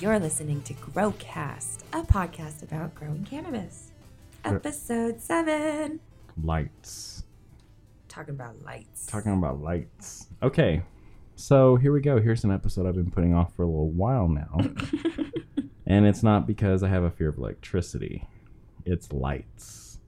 You're listening to Growcast, a podcast about growing cannabis. Episode seven. Lights. Talking about lights. Talking about lights. Okay. So here we go. Here's an episode I've been putting off for a little while now. and it's not because I have a fear of electricity, it's lights.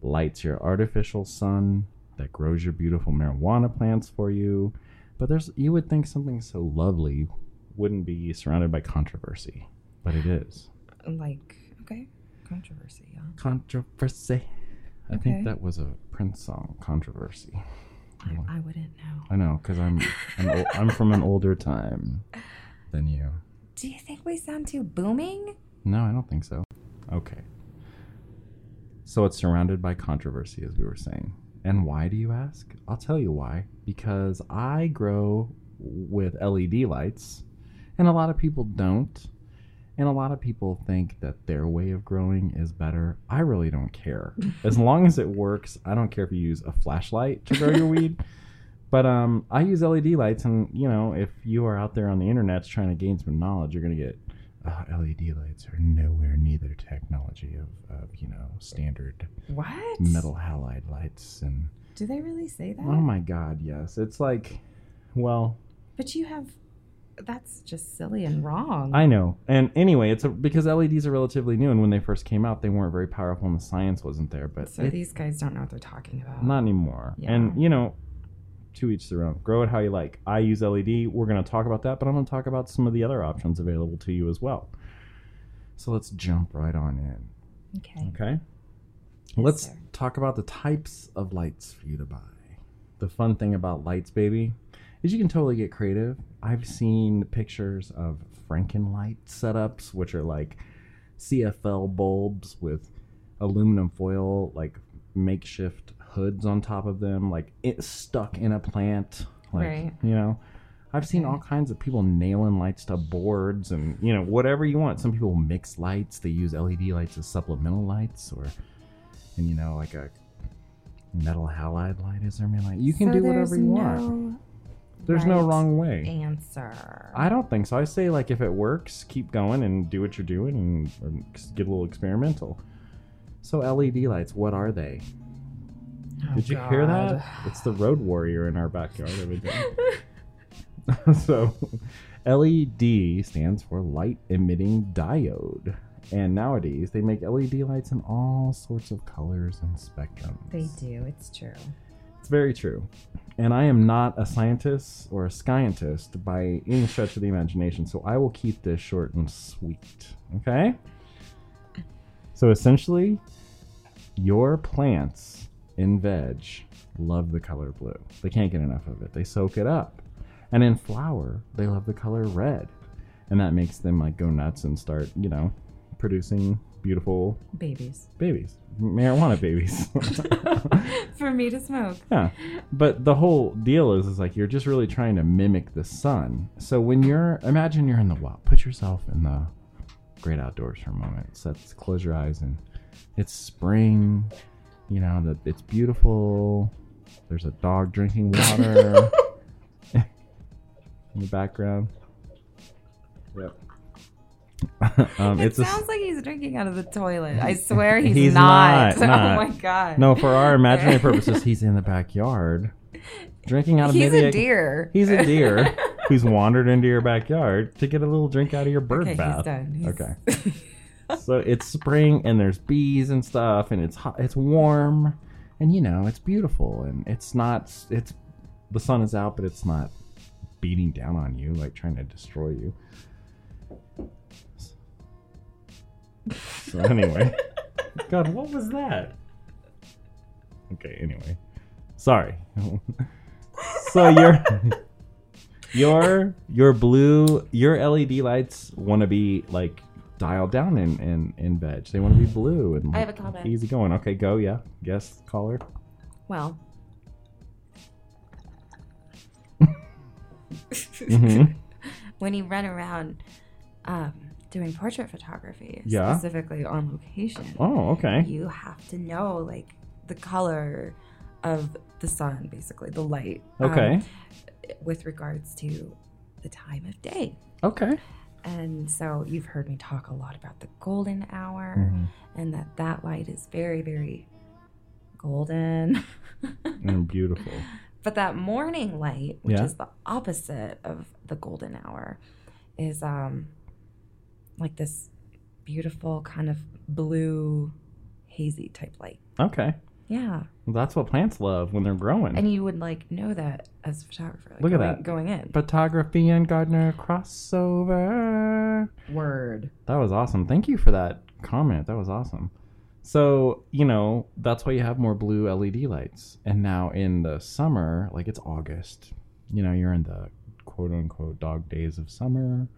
Lights your artificial sun that grows your beautiful marijuana plants for you. But there's you would think something so lovely wouldn't be surrounded by controversy, but it is. like, okay, controversy. Yeah. Controversy. I Okay. think that was a Prince song, Controversy. I, I wouldn't know. I know, because I'm an ol- I'm from an older time than you. Do you think we sound too booming? No, I don't think so. Okay. So it's surrounded by controversy, as we were saying. And why do you ask? I'll tell you why. Because I grow with LED lights, and a lot of people don't. And a lot of people think that their way of growing is better. I really don't care. As long as it works, I don't care if you use a flashlight to grow your weed. But um, I use LED lights, and you know, if you are out there on the internet trying to gain some knowledge, you're gonna get uh, LED lights are nowhere near the technology of, of you know standard What? metal halide lights and Do they really say that? oh my god yes it's like well But you have. That's just silly and wrong. i know and anyway it's a, because leds are relatively new and when they first came out they weren't very powerful and the science wasn't there but so it- these guys don't know what they're talking about. not anymore Yeah. and you know to each their own grow it how you like i use led we're going to talk about that but i'm going to talk about some of the other options available to you as well so let's jump right on in okay. Okay. Let's sir. talk about the types of lights for you to buy. The fun thing about lights, baby, is you can totally get creative. I've seen pictures of Frankenlight setups, which are like CFL bulbs with aluminum foil, like makeshift hoods on top of them, like it stuck in a plant. Like, Right. you know, I've seen all kinds of people nailing lights to boards and, you know, whatever you want. Some people mix lights, they use LED lights as supplemental lights or, and, you know, like a metal halide light is there, man? Like, you can So do whatever you want. There's no wrong way. Answer. I don't think so. I say like if it works, keep going and do what you're doing and, get a little experimental. So LED lights, what are they? Oh, Did you hear that? It's the Road Warrior in our backyard every day. so LED stands for light emitting diode. And nowadays they make LED lights in all sorts of colors and spectrums. They do. It's true. Very true. And I am not a scientist or a scientist by any stretch of the imagination, so I will keep this short and sweet. Okay? So essentially, your plants in veg love the color blue. They can't get enough of it. They soak it up. And in flower, they love the color red. And that makes them like go nuts and start, you know, producing beautiful Babies. babies, marijuana babies. For me to smoke. Yeah, but the whole deal is, is like you're just really trying to mimic the sun. So when you're, imagine you're in the wild. Put yourself in the great outdoors for a moment. So let's close your eyes and it's spring. You know that it's beautiful. There's a dog drinking water in the background. Yep. um, It it's a, sounds like he's drinking out of the toilet. I swear he's, He's not. not, not. Oh my god. no for our imaginary purposes. He's in the backyard drinking out of the toilet. He's a deer. He's a deer who's wandered into your backyard to get a little drink out of your bird okay, bath. he's done. He's- Okay. So it's spring and there's bees and stuff and it's hot, it's warm and you know it's beautiful and it's not it's the sun is out but it's not beating down on you like trying to destroy you. So anyway, God, what was that? Okay, anyway, sorry. so your your your blue your LED lights want to be like dialed down in in in veg. They want to be blue and I have a comment. easy going. Okay, go. Yeah, guess caller. well. Mhm. when you run around um, doing portrait photography, Yeah. specifically on location, Oh, okay. you have to know like the color of the sun, basically the light. um, Okay. with regards to the time of day. Okay. And so you've heard me talk a lot about the golden hour Mhm. and that that light is very, very golden. And beautiful. but that morning light, which Yeah. is the opposite of the golden hour, is um like this beautiful kind of blue hazy type light. Okay. Yeah. Well, that's what plants love when they're growing. And you would like know that as a photographer. like, Look at going, that. Going in. Photography and gardener crossover. Word. That was awesome. Thank you for that comment. That was awesome. So, you know, that's why you have more blue LED lights. And now in the summer, like it's August, you know, you're in the quote unquote dog days of summer.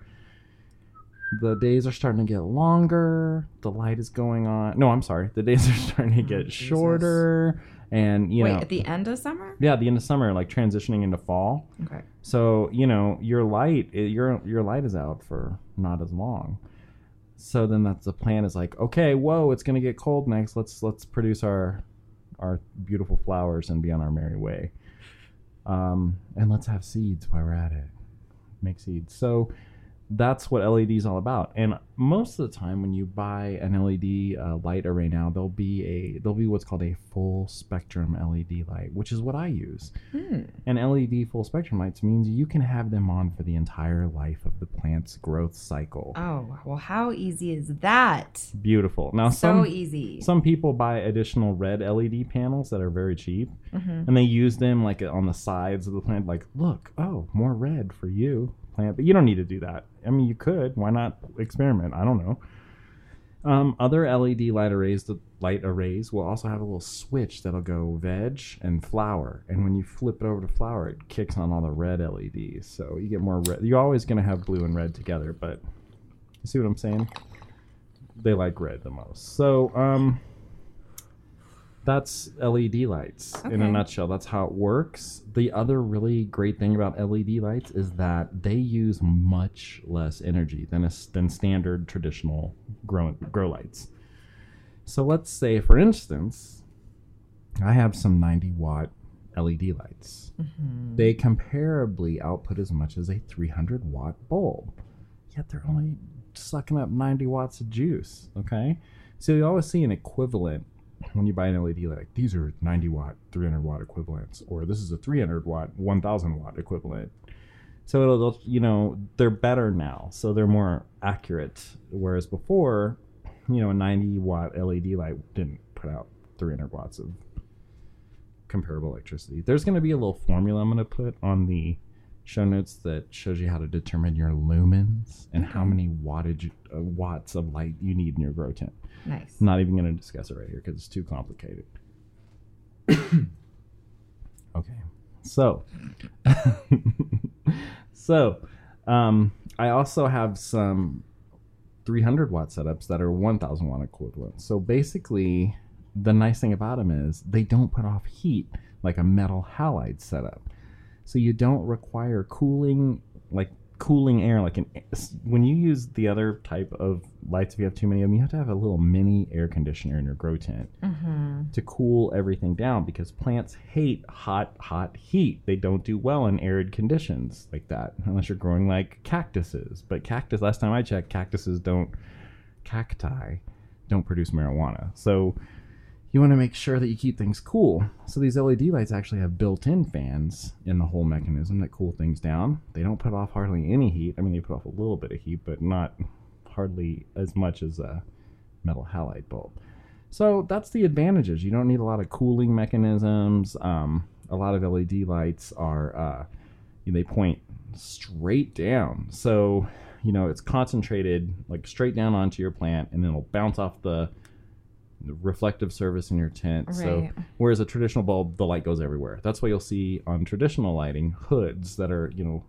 The days are starting to get longer. The light is going on. No, I'm sorry. The days are starting to Oh, get Jesus. shorter. And, you Wait, know, at the end of summer? yeah, the end of summer, like transitioning into fall. Okay. So you know your light, your your light is out for not as long. So then that's the plan is like, okay, whoa, it's gonna get cold next. Let's let's produce our our beautiful flowers and be on our merry way. Um, and let's have seeds while we're at it. Make seeds. So that's what LED is all about. And most of the time, when you buy an LED uh, light array now, there'll be a there'll be what's called a full spectrum LED light, which is what I use. Hmm. And LED full spectrum lights means you can have them on for the entire life of the plant's growth cycle. Oh, well, how easy is that? Beautiful. Now so some easy. some people buy additional red LED panels that are very cheap Mhm. and they use them like on the sides of the plant like, look, oh, more red for you, plant. But you don't need to do that. I mean, you could. Why not experiment? I don't know. Um, other LED light arrays, the light arrays will also have a little switch that'll go veg and flower, and when you flip it over to flower, it kicks on all the red LEDs. So you get more red. You're always going to have blue and red together, but you see what I'm saying? They like red the most. So um, that's LED lights in a nutshell. That's how it works. The other really great thing about LED lights is that they use much less energy than a, than standard traditional grow grow lights. So let's say, for instance, I have some 90 watt LED lights. Mhm. They comparably output as much as a 300 watt bulb, yet they're only sucking up 90 watts of juice. Okay, so you always see an equivalent when you buy an LED light. Like, These are 90 watt, 300 watt equivalents, or this is a 300 watt, 1000 watt equivalent. So it'll- you know, they're better now, so they're more accurate. Whereas before, you know, a 90 watt LED light didn't put out 300 watts of comparable electricity. There's going to be a little formula I'm going to put on the show notes that shows you how to determine your lumens and how many wattage uh, watts of light you need in your grow tent. Nice. I'm not even going to discuss it right here because it's too complicated. okay, so so um, I also have some 300 watt setups that are 1000 watt equivalent. So basically, the nice thing about them is they don't put off heat like a metal halide setup. So you don't require cooling like cooling air like an when you use the other type of lights if you have too many of them you have to have a little mini air conditioner in your grow tent Mm-hmm. to cool everything down because plants hate hot hot heat. They don't do well in arid conditions like that unless you're growing like cactuses. But cactus last time i checked cactuses don't cacti don't produce marijuana. So you want to make sure that you keep things cool. So these led lights actually have built-in fans in the whole mechanism that cool things down. They don't put off hardly any heat. I mean they put off a little bit of heat but not hardly as much as a metal halide bulb. So that's the advantages. You don't need a lot of cooling mechanisms. Um, a lot of LED lights are uh, they point straight down, so you know it's concentrated like straight down onto your plant, and then it'll bounce off the, the reflective surface in your tent. So whereas a traditional bulb, the light goes everywhere. That's why you'll see on traditional lighting hoods that are you know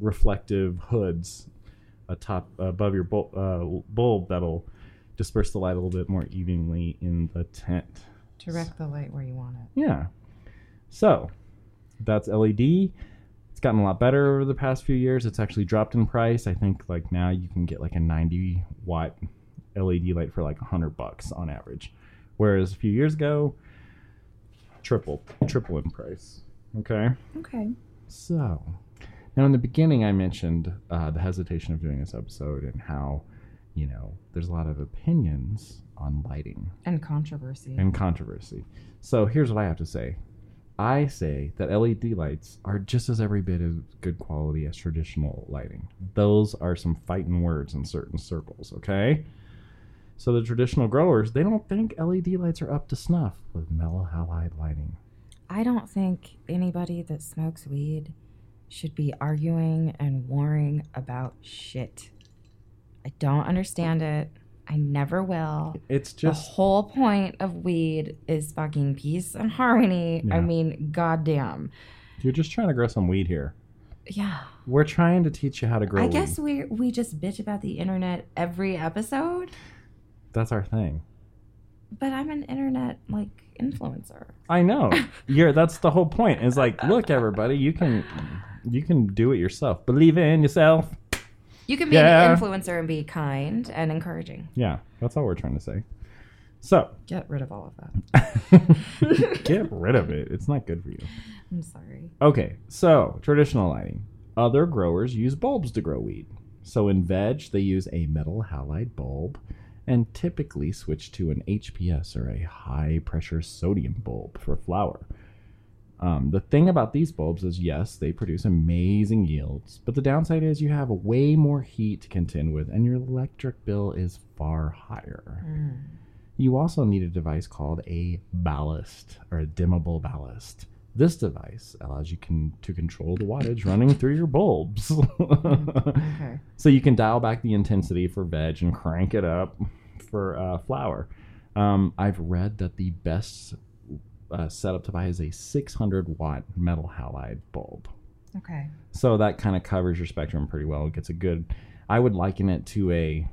reflective hoods atop above your bulb, uh, bulb that'll disperse the light a little bit more evenly in the tent. Direct the light where you want it. Yeah. So that's LED. It's gotten a lot better over the past few years. It's actually dropped in price. I think like now you can get like a 90 watt LED light for like 100 bucks on average. Whereas a few years ago, triple, triple in price. Okay. Okay. So Now, in the beginning, I mentioned uh, the hesitation of doing this episode and how, you know, there's a lot of opinions on lighting And controversy. and controversy. So here's what I have to say. I say that LED lights are just as every bit as good quality as traditional lighting. Those are some fighting words in certain circles, okay? So the traditional growers, they don't think LED lights are up to snuff with metal halide lighting. I don't think anybody that smokes weed should be arguing and warring about shit. I don't understand it. I never will. It's just the whole point of weed is fucking peace and harmony. I Yeah. mean, goddamn. you're just trying to grow some weed here. Yeah. We're trying to teach you how to grow I weed. guess we we just bitch about the internet every episode, That's our thing. but I'm an internet like influencer. I know. You're that's the whole point. Is like, look, everybody, you can you can do it yourself. Believe in yourself. You can be Yeah. an influencer and be kind and encouraging. Yeah, that's all we're trying to say. So Get rid of all of that. get rid of it. It's not good for you. I'm sorry. Okay, so traditional lighting. Other growers use bulbs to grow weed. So in veg, they use a metal halide bulb and typically switch to an HPS or a high pressure sodium bulb for flower. Um, the thing about these bulbs is, yes, they produce amazing yields, but the downside is you have way more heat to contend with, and your electric bill is far higher. Mm. You also need a device called a ballast or a dimmable ballast. This device allows you can, to control the wattage running through your bulbs. Okay. so you can dial back the intensity for veg and crank it up for uh, flower. Um, I've read that the best uh, setup to buy is a 600 watt metal halide bulb. Okay. So that kind of covers your spectrum pretty well. It gets a good. I would liken it to a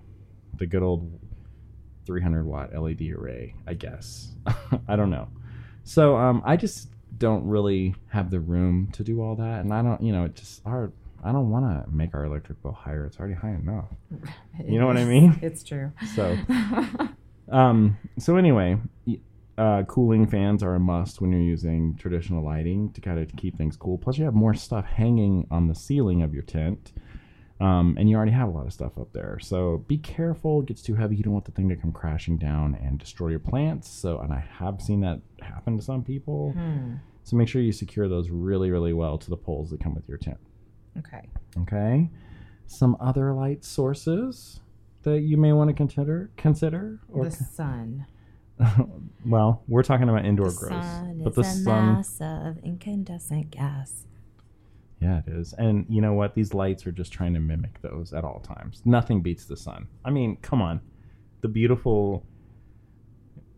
the good old 300 watt LED array, I guess. I don't know. So um, I just don't really have the room to do all that, and I don't, you know, it just our. I don't want to make our electric bill higher. It's already high enough. You know what I mean? It's true. So, um, so anyway, uh, cooling fans are a must when you're using traditional lighting to kind of keep things cool. Plus, you have more stuff hanging on the ceiling of your tent, um, and you already have a lot of stuff up there. So be careful; it gets too heavy. You don't want the thing to come crashing down and destroy your plants. So, and I have seen that happen to some people. Hmm. So make sure you secure those really, really well to the poles that come with your tent. Okay. Okay. Some other light sources that you may want to consider consider or the sun. well, we're talking about indoor the grows. sun But is the a sun mass of incandescent gas. Yeah, it is. And you know what? These lights are just trying to mimic those at all times. Nothing beats the sun. I mean, come on. The beautiful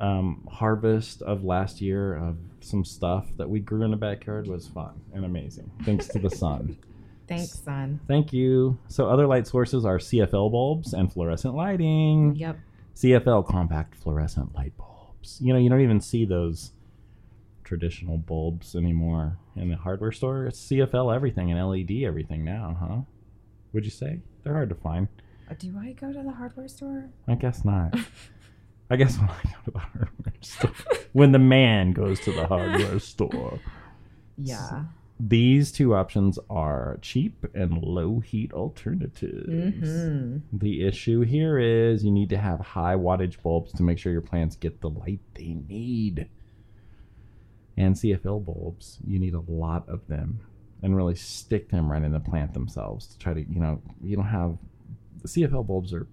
um, harvest of last year of some stuff that we grew in the backyard was fun and amazing. Thanks to the sun. Thanks, sun. Thank you. So other light sources are CFL bulbs and fluorescent lighting. Yep. CFL compact fluorescent light bulbs. You know, you don't even see those traditional bulbs anymore in the hardware store. It's CFL everything and LED everything now, huh? Would you say? They're hard to find. Uh, Do I go to the hardware store? I guess not. I guess when I go to the hardware store, when the man goes to the hardware store. Yeah. These two options are cheap and low heat alternatives. Mm-hmm. The issue here is you need to have high wattage bulbs to make sure your plants get the light they need. And CFL bulbs, you need a lot of them and really stick them right in the plant themselves to try to, you know, you don't have the CFL bulbs are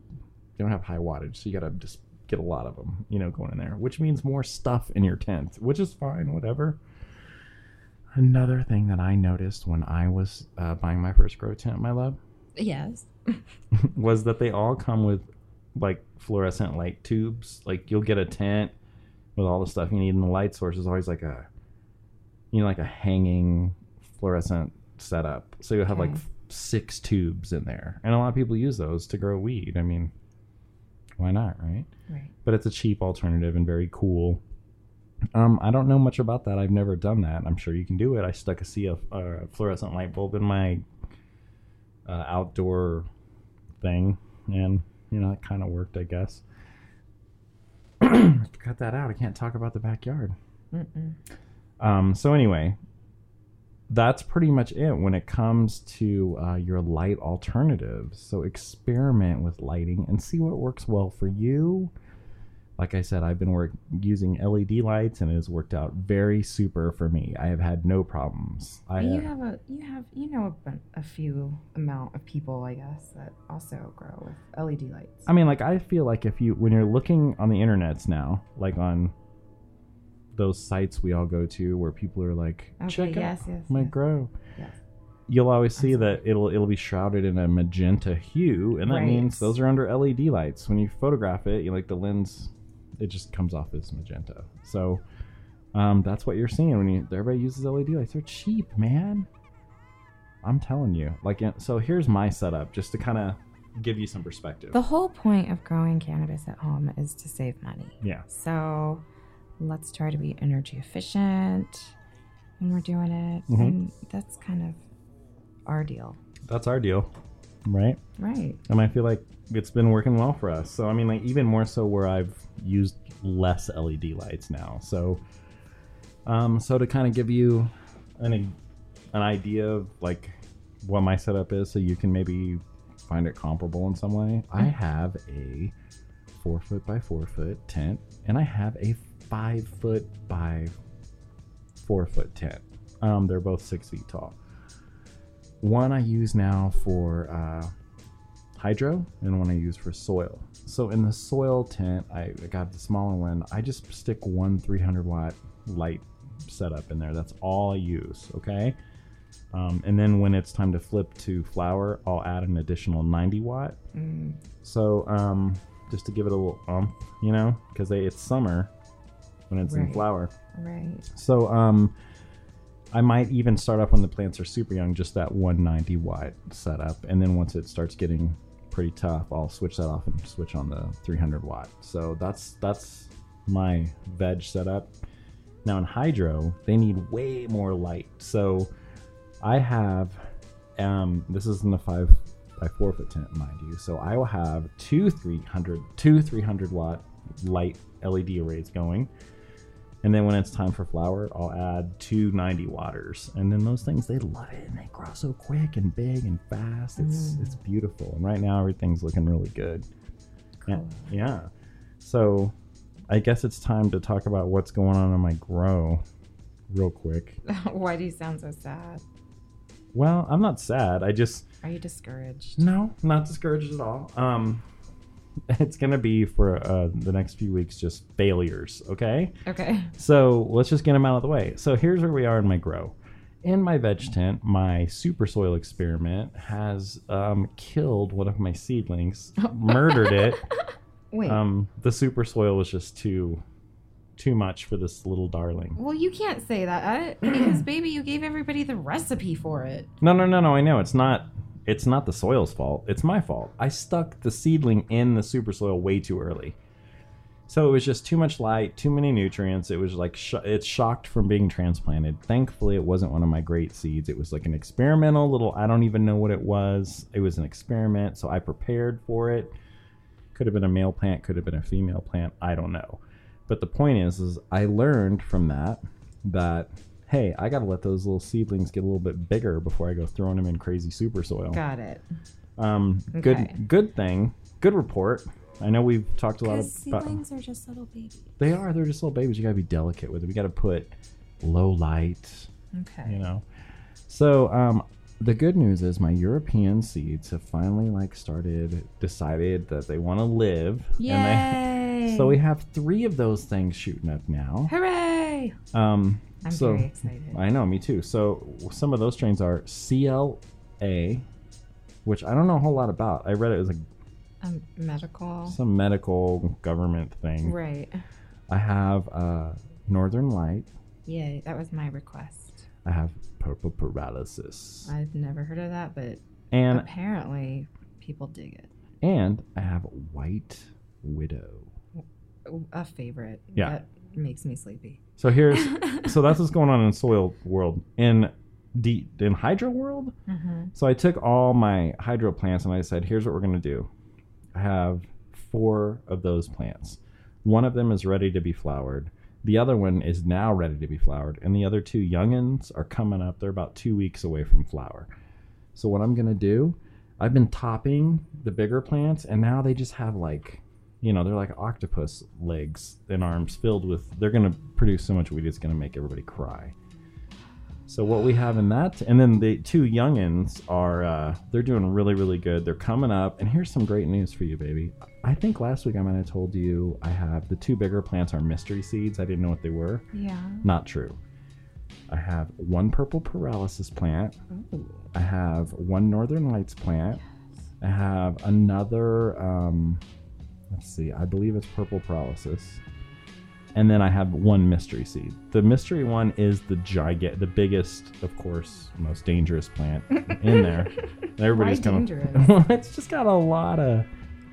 they don't have high wattage, so you got to just get a lot of them, you know, going in there, which means more stuff in your tent, which is fine, whatever. Another thing that I noticed when I was uh, buying my first grow tent, my love, Yes. was that they all come with like fluorescent light tubes. Like you'll get a tent with all the stuff you need, and the light source is always like a, you know, like a hanging fluorescent setup. So you'll have like Okay. f- six tubes in there, and a lot of people use those to grow weed. I mean, why not, right? Right. But it's a cheap alternative and very cool. Um, I don't know much about that. I've never done that. I'm sure you can do it. I stuck a CF uh, fluorescent light bulb in my uh, outdoor thing, and you know it kind of worked, I guess. Cut that out. I can't talk about the backyard. Mm-mm. Um, so anyway, that's pretty much it when it comes to uh, your light alternatives. So experiment with lighting and see what works well for you. Like I said, I've been work- using LED lights and it has worked out very super for me. I have had no problems. I you uh, have a you have you know a, a few amount of people I guess that also grow with LED lights. I mean, like I feel like if you when you're looking on the internets now, like on those sites we all go to where people are like, Okay, check yes, out yes, my yes. grow. Yes. You'll always see that it'll it'll be shrouded in a magenta hue, and that Right. means those are under LED lights. When you photograph it, you like the lens, it just comes off as magenta. So um, that's what you're seeing when you everybody uses LED lights. They're cheap, man. I'm telling you. Like, so here's my setup, just to kind of give you some perspective. The whole point of growing cannabis at home is to save money. yeah. So let's try to be energy efficient when we're doing it. Mhm. And that's kind of our deal. that's our deal right Right. and i feel like it's been working well for us so i mean like even more so where i've used less led lights now so um so to kind of give you an an idea of like what my setup is so you can maybe find it comparable in some way i have a four foot by four foot tent and i have a five foot by four foot tent um they're both six feet tall one I use now for uh, hydro and one I use for soil. So in the soil tent, I got the smaller one. I just stick one 300 watt light setup in there. That's all I use. Okay. Um, and then when it's time to flip to flower, I'll add an additional 90 watt. Mm, So um, just to give it a little umph, you know, because it's summer when it's in flower. right. So um, I might even start up when the plants are super young, just that 190 watt setup, and then once it starts getting pretty tough, I'll switch that off and switch on the 300 watt. So that's that's my veg setup. Now in hydro, they need way more light. So I have um, this is in the five by four foot tent, mind you. So I will have two 300 two 300 watt light LED arrays going. And then when it's time for flower, I'll add two 90 watters. And then those things, they love it and they grow so quick and big and fast. It's Mm. it's beautiful. And right now everything's looking really good. Yeah. Cool. Yeah. So I guess it's time to talk about what's going on in my grow real quick. Why do you sound so sad? Well, I'm not sad. I just Are you discouraged? no, not discouraged at all. Um it's going to be for uh, the next few weeks just failures, okay? Okay. So let's just get them out of the way. So here's where we are in my grow. In my veg tent, my super soil experiment has um, killed one of my seedlings, murdered it. Wait. Um, the super soil was just too too much for this little darling. well, you can't say that because, baby, you gave everybody the recipe for it. No, no, no, no. I know it's not. It's not the soil's fault. It's my fault. I stuck the seedling in the super soil way too early. So it was just too much light, too many nutrients. It was like sh- it's shocked from being transplanted. Thankfully, it wasn't one of my great seeds. It was like an experimental little. I don't even know what it was. It was an experiment, so I prepared for it. Could have been a male plant. Could have been a female plant. I don't know. But the point is, is I learned from that that hey, I got to let those little seedlings get a little bit bigger before I go throwing them in crazy super soil. Got it. Um, Okay. good, good thing, good report. I know we've talked a lot Because about. seedlings are just little babies. They are. They're just little babies. You gotta be delicate with them. We gotta put low light. Okay. You know. So um, the good news is my European seeds have finally like started decided that they want to live. And Yay! they, so we have three of those things shooting up now. Hooray! Um, I'm so very excited. I know, me too. So some of those strains are CLA, which I don't know a whole lot about. I read it as a Um, medical. some medical government thing. Right. I have uh, Northern Light. Yay, that was my request. I have Purple Paralysis, I've never heard of that, but and apparently people dig it. and I have White Widow. A favorite. Yeah. That makes me sleepy. So here's so that's what's going on in soil world in D, in hydro world. hmm So I took all my hydro plants and I said, here's what we're going to do. I have four of those plants. One of them is ready to be flowered. The other one is now ready to be flowered, and the other two youngins are coming up. They're about two weeks away from flower. So what I'm gonna do, I've been topping the bigger plants, and now they just have like, you know, they're like octopus legs and arms filled with. They're gonna produce so much weed, it's gonna make everybody cry. So what we have in that, and then the two youngins are uh, they're doing really really good. They're coming up, and here's some great news for you, baby. I think last week I might have told you I have the two bigger plants are mystery seeds. I didn't know what they were. Yeah. Not true. I have one purple paralysis plant. Ooh. I have one northern lights plant. I have another. Um, let's see. I believe it's purple paralysis. And then I have one mystery seed. The mystery one is the giga, the biggest, of course, most dangerous plant in there. And Everybody's Why coming. dangerous? Well, it's just got a lot of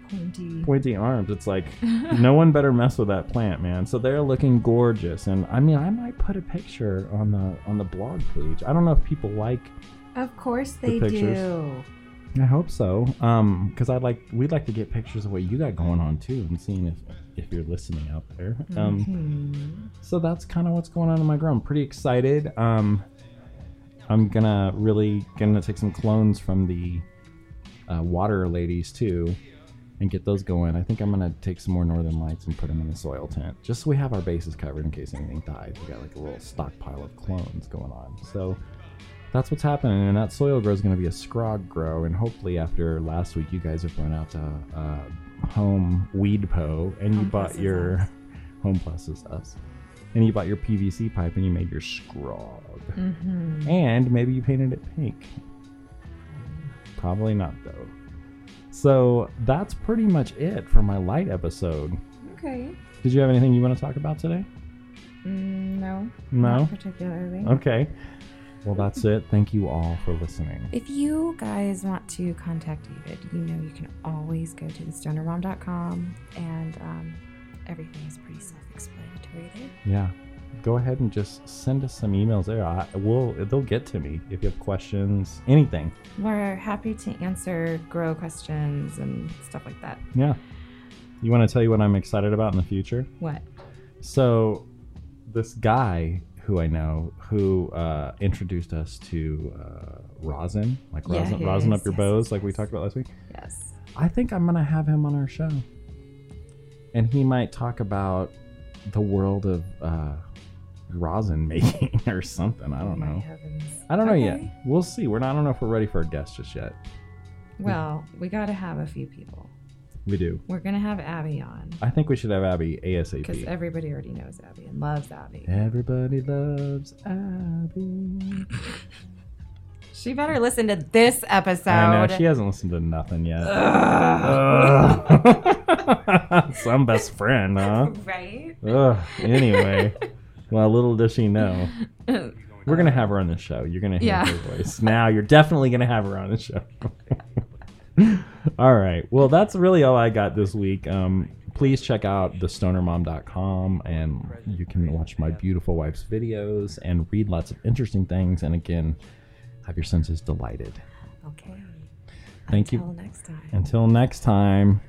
Pointy. pointy arms. It's like no one better mess with that plant, man. So they're looking gorgeous, and I mean, I might put a picture on the on the blog page. I don't know if people like. Of course they pictures. do. I hope so, um, because I'd like we'd like to get pictures of what you got going on too, and seeing if if you're listening out there. Um, Mhm. so that's kind of what's going on in my grow. I'm pretty excited. Um, I'm gonna really gonna take some clones from the uh, water ladies too, and get those going. I think I'm gonna take some more northern lights and put them in the soil tent, just so we have our bases covered in case anything dies. We got like a little stockpile of clones going on. So that's what's happening, and that soil grow is gonna be a scrog grow, and hopefully after last week, you guys have run out to uh, home weed po, and you Home bought your us. home plus is us and you bought your PVC pipe and you made your scrog. Mhm. And maybe you painted it pink. Probably not though. So that's pretty much it for my light episode. Okay. Did you have anything you want to talk about today? Mm, no. No? Not particularly. Okay. Well, that's it. Thank you all for listening. If you guys want to contact David, you know you can always go to thestonermom.com and um, everything is pretty self-explanatory there. Yeah. Go ahead and just send us some emails there. I will they'll get to me if you have questions, anything. We're happy to answer grow questions and stuff like that. Yeah. You want to tell you what I'm excited about in the future? What? So, this guy who I know who uh, introduced us to uh, rosin, like Yeah, rosin, rosin up your yes, bows, yes, like we yes. talked about last week. Yes. I think I'm gonna have him on our show, and he might talk about the world of uh, rosin making or something. I don't know. I don't know yet. We'll see. We're not. I don't know if we're ready for a guest just yet. Well, we got to have a few people. We do. We're gonna have Abby on I think we should have Abby ASAP. because everybody already knows Abby and loves Abby. Everybody loves Abby. She better listen to this episode. I know she hasn't listened to nothing yet. Ugh. Some best friend, huh? right? Ugh. Anyway, well, little does she know, we're gonna have her on the show. You're gonna hear Yeah. her voice now. You're definitely gonna have her on the show. all right. Well, that's really all I got this week. Um, please check out thestonermom.com and you can watch my beautiful wife's videos and read lots of interesting things. And again, have your senses delighted. Okay. Thank you. Until next time. Until next time,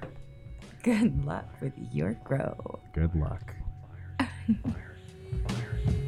Good luck with your grow. good luck.